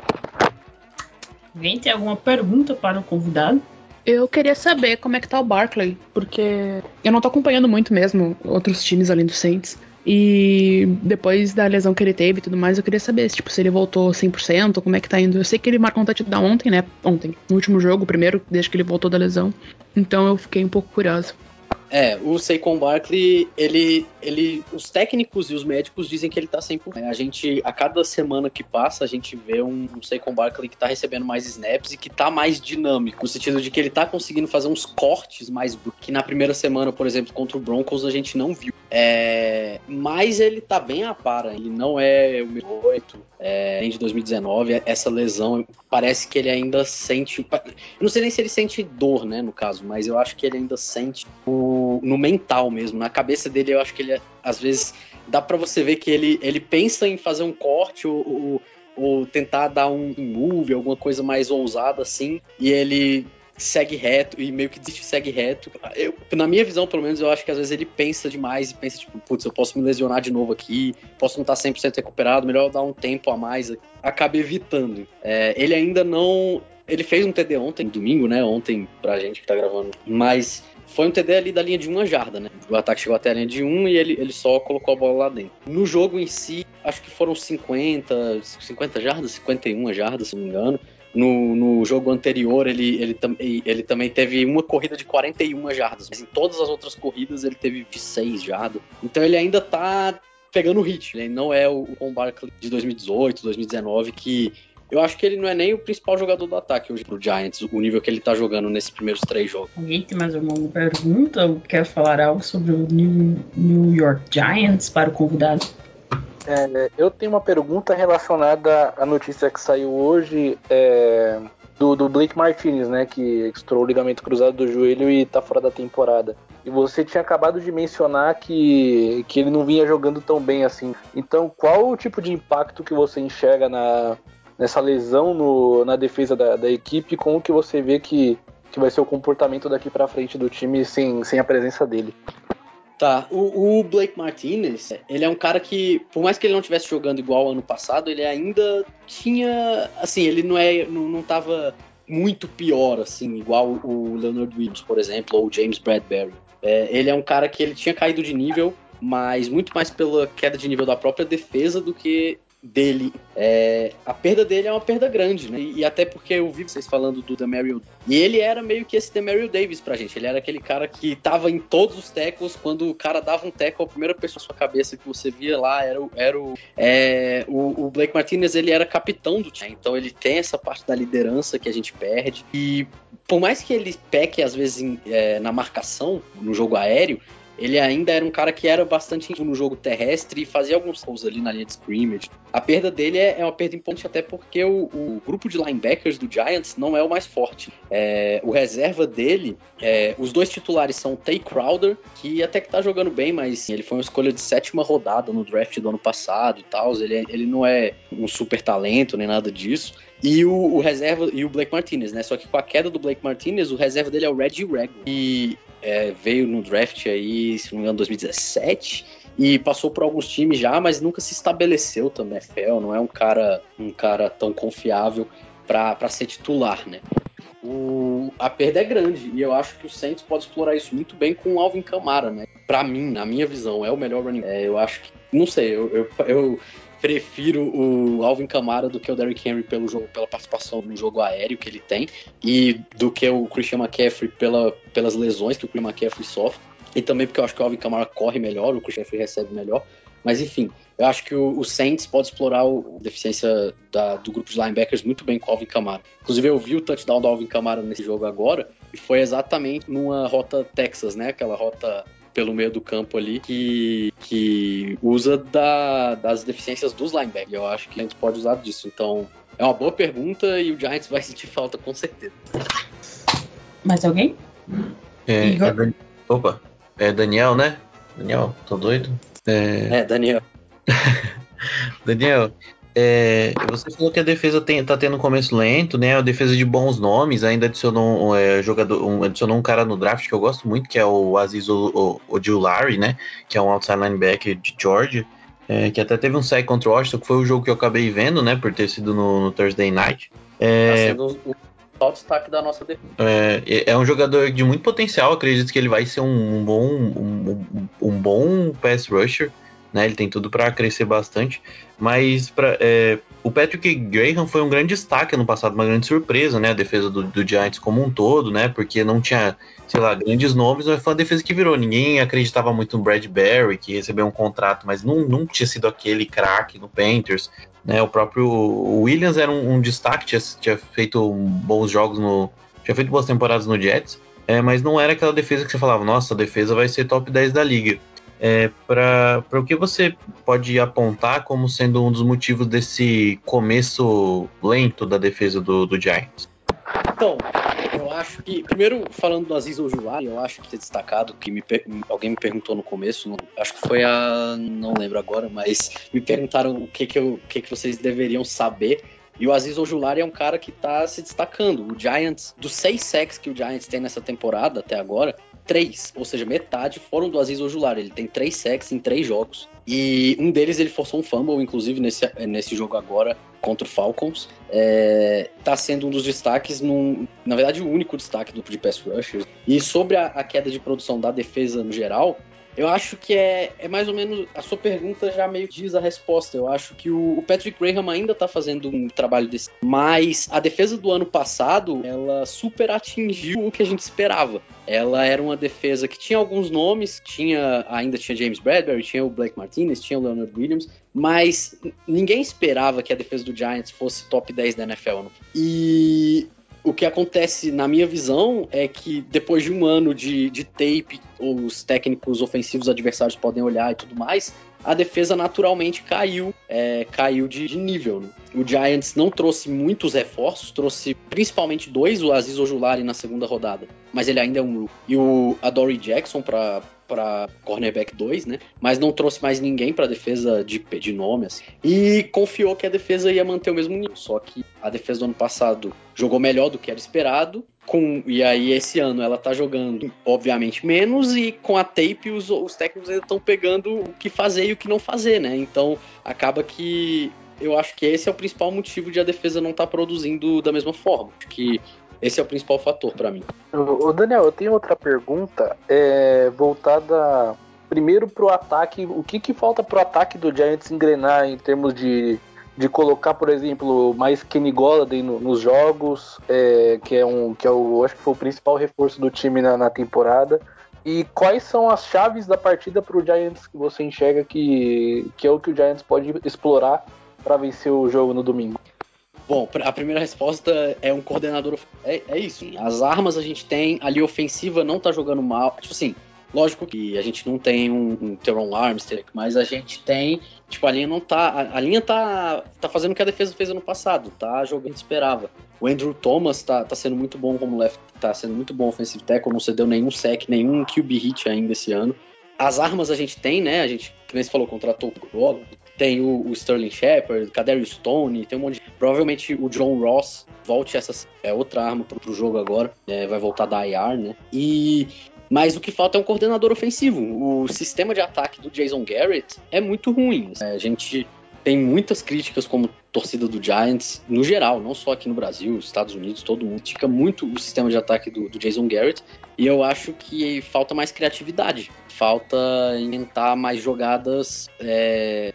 Alguém tem alguma pergunta para o convidado? Eu queria saber como é que tá o Barkley, porque eu não tô acompanhando muito mesmo outros times além do Saints. E depois da lesão que ele teve e tudo mais, eu queria saber tipo, se ele voltou 100%, como é que tá indo. Eu sei que ele marcou um touchdown ontem, né? Ontem, no último jogo, primeiro, desde que ele voltou da lesão. Então eu fiquei um pouco curiosa. É, o Saquon Barkley, ele, ele, os técnicos e os médicos dizem que ele tá 100%. A gente, a cada semana que passa, a gente vê um, um Saquon Barkley que tá recebendo mais snaps e que tá mais dinâmico, no sentido de que ele tá conseguindo fazer uns cortes mais que na primeira semana, por exemplo, contra o Broncos a gente não viu. É, mas ele tá bem a para, ele não é o mesmo 8, é, de 2019, essa lesão parece que ele ainda sente, não sei nem se ele sente dor, né, no caso, mas eu acho que ele ainda sente o no, mental mesmo. Na cabeça dele, eu acho que ele, às vezes, dá para você ver que ele, ele pensa em fazer um corte ou, ou, ou tentar dar um move, alguma coisa mais ousada assim, e ele segue reto e meio que desiste segue reto. Eu, na minha visão, pelo menos, eu acho que às vezes ele pensa demais e pensa, tipo, putz, eu posso me lesionar de novo aqui, posso não estar 100% recuperado, melhor dar um tempo a mais. Acaba evitando. É, ele ainda não. Ele fez um TD ontem, domingo, né? Ontem, pra gente que tá gravando. Mas foi um TD ali da linha de uma jarda, né? O ataque chegou até a linha de um e ele, ele só colocou a bola lá dentro. No jogo em si, acho que foram 50, 50 jardas, 51 jardas, se não me engano. No, no jogo anterior, ele, ele, ele também teve uma corrida de 41 jardas, mas em todas as outras corridas ele teve de 6 jardas. Então ele ainda tá pegando o ritmo. Ele não é o, o Barkley de 2018, 2019, que eu acho que ele não é nem o principal jogador do ataque hoje pro Giants, o nível que ele tá jogando nesses primeiros três jogos. Alguém tem mais alguma pergunta ou quer falar algo sobre o New York Giants para o convidado? É, eu tenho uma pergunta relacionada à notícia que saiu hoje é, do, do, Blake Martinez, né? Que estourou o ligamento cruzado do joelho e tá fora da temporada. E você tinha acabado de mencionar que, que ele não vinha jogando tão bem assim. Então, qual o tipo de impacto que você enxerga na, nessa lesão no, na defesa da, da equipe, como que você vê que, que vai ser o comportamento daqui para frente do time sem, sem a presença dele? Tá, o, o, Blake Martinez, ele é um cara que, por mais que ele não estivesse jogando igual ano passado, ele ainda tinha, assim, ele não é, não, não tava muito pior, assim, igual o Leonard Williams, por exemplo, ou o James Bradbury. É, ele é um cara que ele tinha caído de nível, mas muito mais pela queda de nível da própria defesa do que dele. É, a perda dele é uma perda grande, né? E, e, até porque eu vi vocês falando do Demario. E ele era meio que esse Demario Davis pra gente. Ele era aquele cara que tava em todos os tackles. Quando o cara dava um tackle, a primeira pessoa na sua cabeça que você via lá era, era o, é, o, o, Blake Martinez. Ele era capitão do time. Então ele tem essa parte da liderança que a gente perde. E por mais que ele peque às vezes em, é, na marcação, no jogo aéreo, ele ainda era um cara que era bastante no jogo terrestre e fazia alguns gols ali na linha de scrimmage. A perda dele é, é uma perda importante até porque o, o, grupo de linebackers do Giants não é o mais forte. É, o reserva dele, é, os dois titulares são Tay Crowder, que até que tá jogando bem, mas ele foi uma escolha de sétima rodada no draft do ano passado e tal. Ele, ele não é um super talento nem nada disso. E o, o, reserva e o Blake Martinez, né? Só que com a queda do Blake Martinez, o reserva dele é o Reggie Rego. E é, veio no draft aí, se não me engano, 2017 e passou por alguns times já, mas nunca se estabeleceu também NFL, não é um cara um cara tão confiável para ser titular, né? O, a perda é grande e eu acho que o Saints pode explorar isso muito bem com o Alvin Kamara, né? Para mim, na minha visão, é o melhor running. É, eu acho que não sei, eu, eu, eu prefiro o Alvin Kamara do que o Derrick Henry pelo jogo, pela participação no jogo aéreo que ele tem e do que o Christian McCaffrey pela, pelas lesões que o Christian McCaffrey sofre. E também porque eu acho que o Alvin Kamara corre melhor, o Christian Free recebe melhor. Mas enfim, eu acho que o, o Saints pode explorar o, a deficiência da, do grupo de linebackers muito bem com o Alvin Kamara. Inclusive, eu vi o touchdown do Alvin Kamara nesse jogo agora, e foi exatamente numa rota Texas, né? Aquela rota pelo meio do campo ali que, que usa da, das deficiências dos linebackers. Eu acho que a gente pode usar disso. Então, é uma boa pergunta e o Giants vai sentir falta com certeza. Mais alguém? É, é Dan- Opa, é Daniel, né? Daniel, tô doido? É, É, Daniel. Daniel, é, você falou que a defesa tem, tá tendo um começo lento, né? A defesa de bons nomes, ainda adicionou um, é, jogador, um, adicionou um cara no draft que eu gosto muito, que é o Aziz O- O- Ojulari, né? Que é um outside linebacker de Georgia, é, que até teve um sack contra o Washington, que foi o jogo que eu acabei vendo, né? Por ter sido no, no Thursday Night. Tá É, sendo o destaque da nossa defesa. é, é um jogador de muito potencial, acredito que ele vai ser um, bom um- um bom pass rusher, né? Ele tem tudo para crescer bastante, mas pra, é, o Patrick Graham foi um grande destaque ano passado, uma grande surpresa, né? A defesa do, do Giants como um todo, né? Porque não tinha, sei lá, grandes nomes, mas foi uma defesa que virou. Ninguém acreditava muito no Bradbury, que recebeu um contrato, mas não tinha sido aquele craque no Panthers. Né, o próprio Williams era um, um destaque, tinha, tinha feito bons jogos no. Tinha feito boas temporadas no Jets, é, mas não era aquela defesa que você falava, nossa, a defesa vai ser top 10 da liga. É, para o que você pode apontar como sendo um dos motivos desse começo lento da defesa do, do Giants? Então, eu acho que, primeiro, falando do Aziz Ojulari, eu acho que é destacado, que me alguém me perguntou no começo, acho que foi a. não lembro agora, mas me perguntaram o que, que, eu, o que, que vocês deveriam saber. E o Aziz Ojulari é um cara que tá se destacando. O Giants, dos seis sacks que o Giants tem nessa temporada até agora, três, ou seja, metade foram do Aziz Ojulari. Ele tem três sacks em três jogos. E um deles ele forçou um fumble, inclusive nesse, nesse jogo agora contra o Falcons. É, tá sendo um dos destaques, num, na verdade, o único destaque do de pass rushers. E sobre a, a queda de produção da defesa no geral, eu acho que é, é mais ou menos. A sua pergunta já meio diz a resposta. Eu acho que o, o Patrick Graham ainda tá fazendo um trabalho desse. Mas a defesa do ano passado, ela super atingiu o que a gente esperava. Ela era uma defesa que tinha alguns nomes, tinha ainda tinha James Bradbury, tinha o Blake Martinez, tinha o Leonard Williams, mas ninguém esperava que a defesa do Giants fosse top 10 da NFL. né? E o que acontece, na minha visão, é que depois de um ano de, de tape, os técnicos ofensivos adversários podem olhar e tudo mais, a defesa naturalmente caiu, é, caiu de, de nível. né? O Giants não trouxe muitos reforços, trouxe principalmente dois, o Aziz Ojulari na segunda rodada, mas ele ainda é um. E o Adoree Jackson para para cornerback 2, né? Mas não trouxe mais ninguém para defesa de, de nome assim. E confiou que a defesa ia manter o mesmo nível, só que a defesa do ano passado jogou melhor do que era esperado. Com, e aí esse ano ela tá jogando obviamente menos e com a tape os, os técnicos ainda estão pegando o que fazer e o que não fazer, né? Então acaba que eu acho que esse é o principal motivo de a defesa não estar tá produzindo da mesma forma. Que esse é o principal fator para mim. Ô, Daniel, eu tenho outra pergunta é, voltada primeiro pro ataque. O que, que falta pro ataque do Giants engrenar em termos de, de colocar, por exemplo, mais Kenny Golladay no, nos jogos, é, que é um que é o, acho que foi o principal reforço do time na, na temporada. E quais são as chaves da partida pro Giants que você enxerga que, que é o que o Giants pode explorar para vencer o jogo no domingo? Bom, a primeira resposta é um coordenador. É, é isso. As armas a gente tem, a linha ofensiva não tá jogando mal. Tipo assim, lógico que a gente não tem um, um Teron Armstead, mas a gente tem. Tipo, a linha não tá. A, a, linha tá, tá fazendo o que a defesa fez ano passado, tá jogando esperava. O Andrew Thomas tá, tá sendo muito bom como left, tá sendo muito bom offensive tackle, não cedeu nenhum sec, nenhum QB hit ainda esse ano. As armas a gente tem, né? A gente, como você falou, contratou o Grola, tem o, o Sterling Shepard, Kadarius Stone, tem um monte de... Provavelmente o John Ross volte essa... É outra arma pro, pro jogo agora, é, vai voltar da IR, né? E... Mas o que falta é um coordenador ofensivo. O sistema de ataque do Jason Garrett é muito ruim. É, a gente tem muitas críticas como torcida do Giants, no geral, não só aqui no Brasil, Estados Unidos, todo mundo, fica muito o sistema de ataque do, do Jason Garrett. E eu acho que falta mais criatividade, falta inventar mais jogadas é,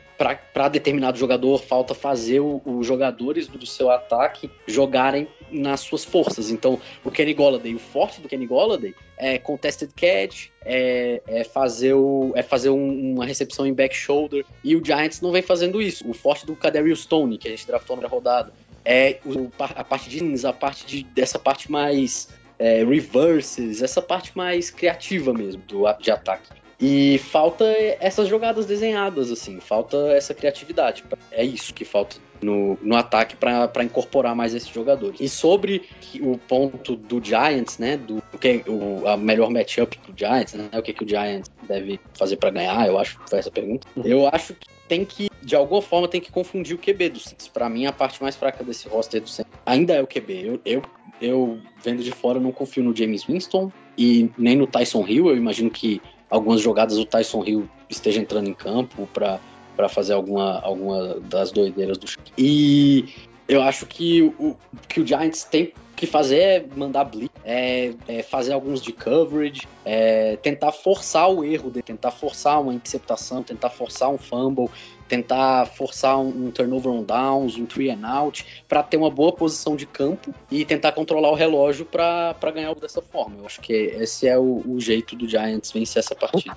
para determinado jogador, falta fazer os jogadores do seu ataque jogarem nas suas forças. Então, o Kenny Golladay, o forte do Kenny Golladay é contested catch, é, é fazer, o, é fazer um, uma recepção em back shoulder, e o Giants não vem fazendo isso. O forte do Kadarius Stone, que a gente draftou na rodada, é o, a parte de a parte de, dessa parte mais é, reverses, essa parte mais criativa mesmo do, de ataque. E falta essas jogadas desenhadas, assim, falta essa criatividade. É isso que falta no, no ataque para incorporar mais esses jogadores. E sobre o ponto do Giants, né, do que o, a melhor matchup pro Giants, né, o que, que o Giants deve fazer para ganhar, eu acho que foi essa pergunta. Eu acho que tem que, de alguma forma, tem que confundir o QB do Saints. Para mim, a parte mais fraca desse roster do Saints ainda é o QB. Eu, eu, eu, vendo de fora, não confio no James Winston e nem no Tyson Hill. Eu imagino que algumas jogadas o Tyson Hill esteja entrando em campo para fazer alguma, alguma das doideiras do E eu acho que o que o Giants tem que fazer é mandar blitz, é, é fazer alguns de coverage, é tentar forçar o erro, tentar forçar uma interceptação, tentar forçar um fumble, tentar forçar um, um turnover on downs, um three and out, para ter uma boa posição de campo e tentar controlar o relógio para ganhar dessa forma. Eu acho que esse é o, o jeito do Giants vencer essa partida.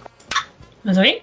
Mas aí?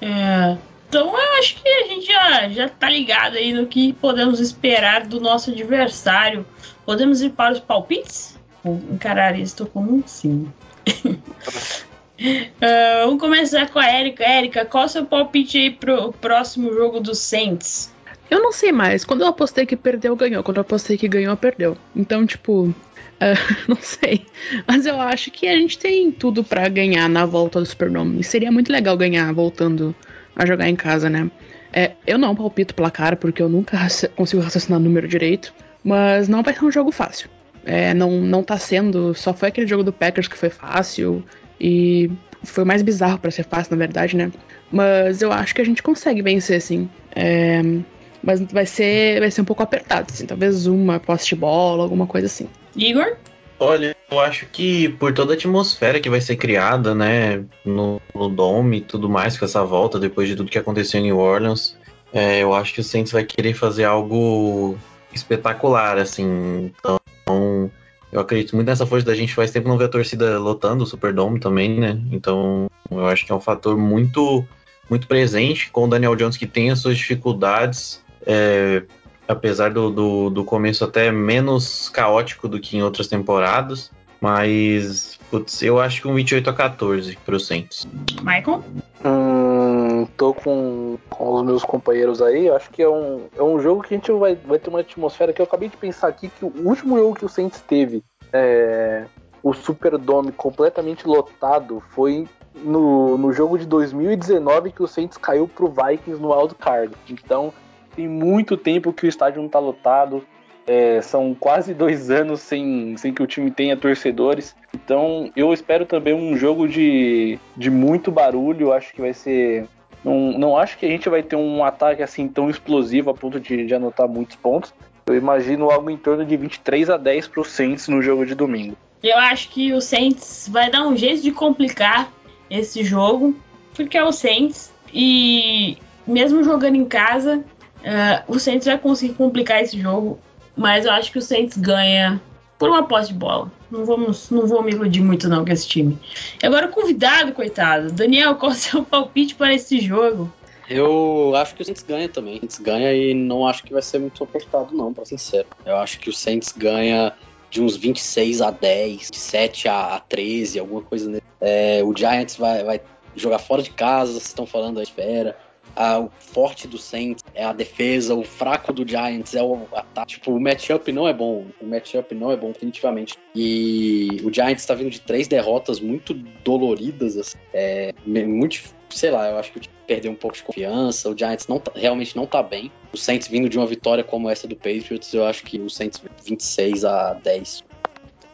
É, então eu acho que a gente já, já tá ligado aí no que podemos esperar do nosso adversário. Podemos ir para os palpites? Vou encarar isso como um sim. Uh, vamos começar com a Erika. Erika, qual o seu palpite aí pro próximo jogo do Saints? Eu não sei mais. Quando eu apostei que perdeu, ganhou. Quando eu apostei que ganhou, perdeu. Então, tipo, uh, não sei. Mas eu acho que a gente tem tudo para ganhar na volta do Supernome. E seria muito legal ganhar voltando a jogar em casa, né? É, eu não palpito placar, porque eu nunca consigo raciocinar o número direito. Mas não vai ser um jogo fácil. É, não, não tá sendo. Só foi aquele jogo do Packers que foi fácil. E foi mais bizarro para ser fácil, na verdade, né? Mas eu acho que a gente consegue vencer, sim. É, mas vai ser, vai ser um pouco apertado, assim. Talvez uma posse de bola, alguma coisa assim. Igor? Olha, eu acho que por toda a atmosfera que vai ser criada, né, no, no Dome e tudo mais, com essa volta, depois de tudo que aconteceu em New Orleans, é, eu acho que o Saints vai querer fazer algo espetacular, assim. Então, eu acredito muito nessa força da gente. Faz tempo não ver a torcida lotando o Superdome também, né? Então, eu acho que é um fator muito, muito presente com o Daniel Jones, que tem as suas dificuldades. É, apesar do, do, do, começo até menos caótico do que em outras temporadas. Mas, putz, eu acho que um 28 a 14 pro Saints. Michael? Hum, tô com, com os meus companheiros aí. Acho que é um, é um jogo que a gente vai, vai ter uma atmosfera que eu acabei de pensar aqui que o último jogo que o Saints teve é, o Superdome completamente lotado foi no, no jogo de 2019 que o Saints caiu pro Vikings no Wild Card. Então tem muito tempo que o estádio não tá lotado. É, são quase dois anos sem, sem que o time tenha torcedores. Então eu espero também um jogo de, de muito barulho. Acho que vai ser. Não, não acho que a gente vai ter um ataque assim tão explosivo a ponto de, de anotar muitos pontos. Eu imagino algo em torno de 23 a 10 pro Saints no jogo de domingo. Eu acho que o Saints vai dar um jeito de complicar esse jogo, porque é o Saints. E mesmo jogando em casa, uh, o Saints vai conseguir complicar esse jogo mas eu acho que o Saints ganha por uma posse de bola. Não, vamos, não vou me iludir muito não com esse time. E agora o convidado, coitado. Daniel, qual o seu palpite para esse jogo? Eu acho que o Saints ganha também. O Saints ganha e não acho que vai ser muito apertado não, para sincero. Eu acho que o Saints ganha de uns 26 a 10, de 7 a 13, alguma coisa nesse. É, o Giants vai, vai jogar fora de casa, vocês estão falando aí, espera a, o forte do Saints é a defesa, o fraco do Giants é o ataque. Tipo, o matchup não é bom. O matchup não é bom, definitivamente. E o Giants está vindo de três derrotas muito doloridas, assim. É, muito, sei lá, eu acho que perdeu um pouco de confiança. O Giants não tá, realmente não tá bem. O Saints vindo de uma vitória como essa do Patriots, eu acho que o Saints 26 a 10.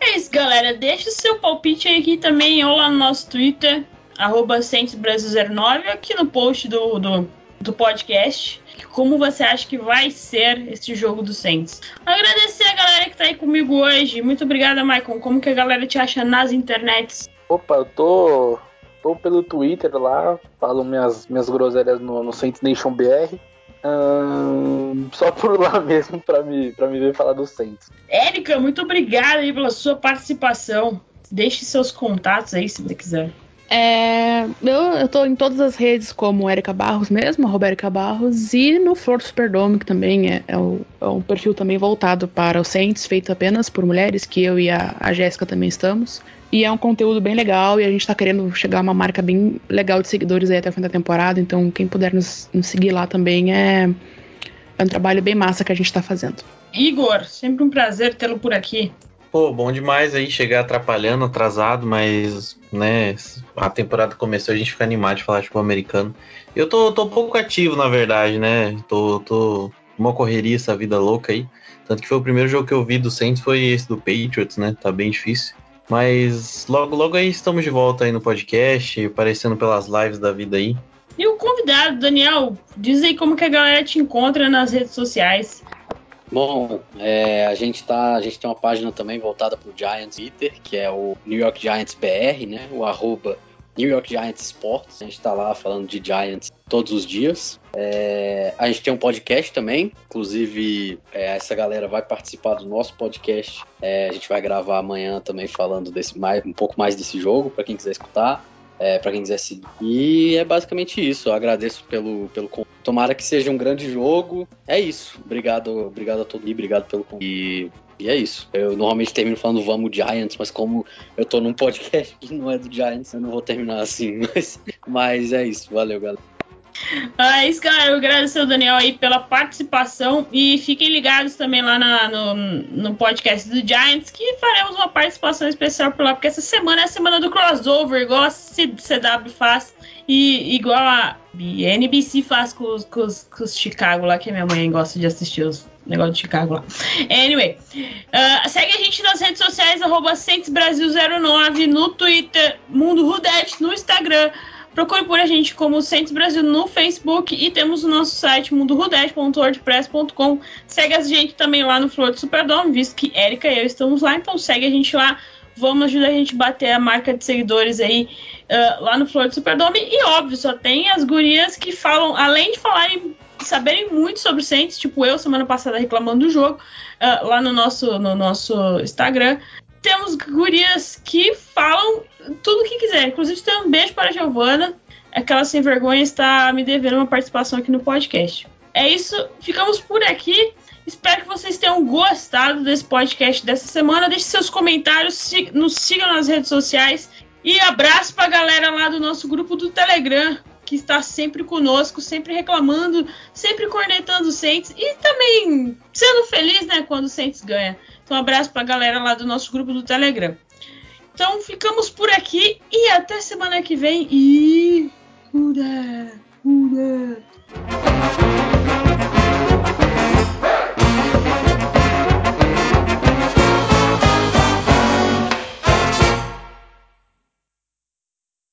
É isso, galera. Deixa o seu palpite aqui também ou lá no nosso Twitter arroba 09 aqui no post do, do, do podcast. Como você acha que vai ser esse jogo do Saints? Agradecer a galera que tá aí comigo hoje. Muito obrigada, Maicon. Como que a galera te acha nas internets? Opa, eu tô, tô pelo Twitter lá, falo minhas, minhas groselhas no, no Saints Nation BR. Hum, só por lá mesmo pra me, pra me ver falar do Saints. Érica, muito obrigada aí pela sua participação. Deixe seus contatos aí se você quiser. É, eu, eu tô em todas as redes como Erika Barros mesmo, Roberta Barros, e no Flor Superdome, que também é, é, o, é, um perfil também voltado para o Saints, feito apenas por mulheres, que eu e a, a Jéssica também estamos. E é um conteúdo bem legal e a gente tá querendo chegar a uma marca bem legal de seguidores aí até o fim da temporada, então quem puder nos, nos seguir lá também é, é um trabalho bem massa que a gente tá fazendo. Igor, sempre um prazer tê-lo por aqui. Pô, bom demais aí chegar atrapalhando, atrasado, mas, né, a temporada começou, a gente fica animado de falar tipo americano. Eu tô, tô pouco ativo, na verdade, né? Tô, tô uma correria essa vida louca aí. Tanto que foi o primeiro jogo que eu vi do Saints foi esse do Patriots, né? Tá bem difícil. Mas logo, logo aí estamos de volta aí no podcast, aparecendo pelas lives da vida aí. E o convidado, Daniel, diz aí como que a galera te encontra nas redes sociais. Bom, é, a gente tá, a gente tem uma página também voltada para o Giants Twitter, que é o New York Giants BR, né? O arroba New York Giants Sports. A gente está lá falando de Giants todos os dias. É, a gente tem um podcast também, inclusive é, essa galera vai participar do nosso podcast. É, a gente vai gravar amanhã também falando desse mais, um pouco mais desse jogo para quem quiser escutar é, para quem quiser seguir. E é basicamente isso. Eu agradeço pelo, pelo Tomara que seja um grande jogo. É isso. Obrigado, obrigado a todos e obrigado pelo e, e é isso. Eu normalmente termino falando vamos Giants, mas como eu tô num podcast que não é do Giants, eu não vou terminar assim. Mas, mas é isso. Valeu, galera. Isso, galera. Eu agradeço ao Daniel aí pela participação e fiquem ligados também lá na, no, no podcast do Giants que faremos uma participação especial por lá, porque essa semana é a semana do crossover, igual a CW faz e igual a NBC faz com os, com, com os Chicago lá, que minha mãe gosta de assistir os negócios de Chicago lá. Anyway, uh, segue a gente nas redes sociais, arroba Brasil09 no Twitter, Mundo Rudete no Instagram. Procure por a gente como Centros Brasil no Facebook e temos o nosso site mundorudete.wordpress.com. Segue a gente também lá no Flor do Superdome, visto que Érica e eu estamos lá, então segue a gente lá. Vamos ajudar a gente a bater a marca de seguidores aí uh, lá no Flor do Superdome. E óbvio, só tem as gurias que falam, além de falarem saberem muito sobre Saints, tipo eu semana passada reclamando do jogo, uh, lá no nosso, no nosso Instagram temos gurias que falam tudo o que quiser. Inclusive, tem um beijo para a Giovana. Aquela sem vergonha está me devendo uma participação aqui no podcast. É isso, ficamos por aqui. Espero que vocês tenham gostado desse podcast dessa semana. Deixe seus comentários, nos sigam nas redes sociais. E abraço para a galera lá do nosso grupo do Telegram, que está sempre conosco, sempre reclamando, sempre cornetando o Saints e também sendo feliz né, quando o Saints ganha. Então, abraço para a galera lá do nosso grupo do Telegram. Então ficamos por aqui e até semana que vem. E. Hurra! Hurra!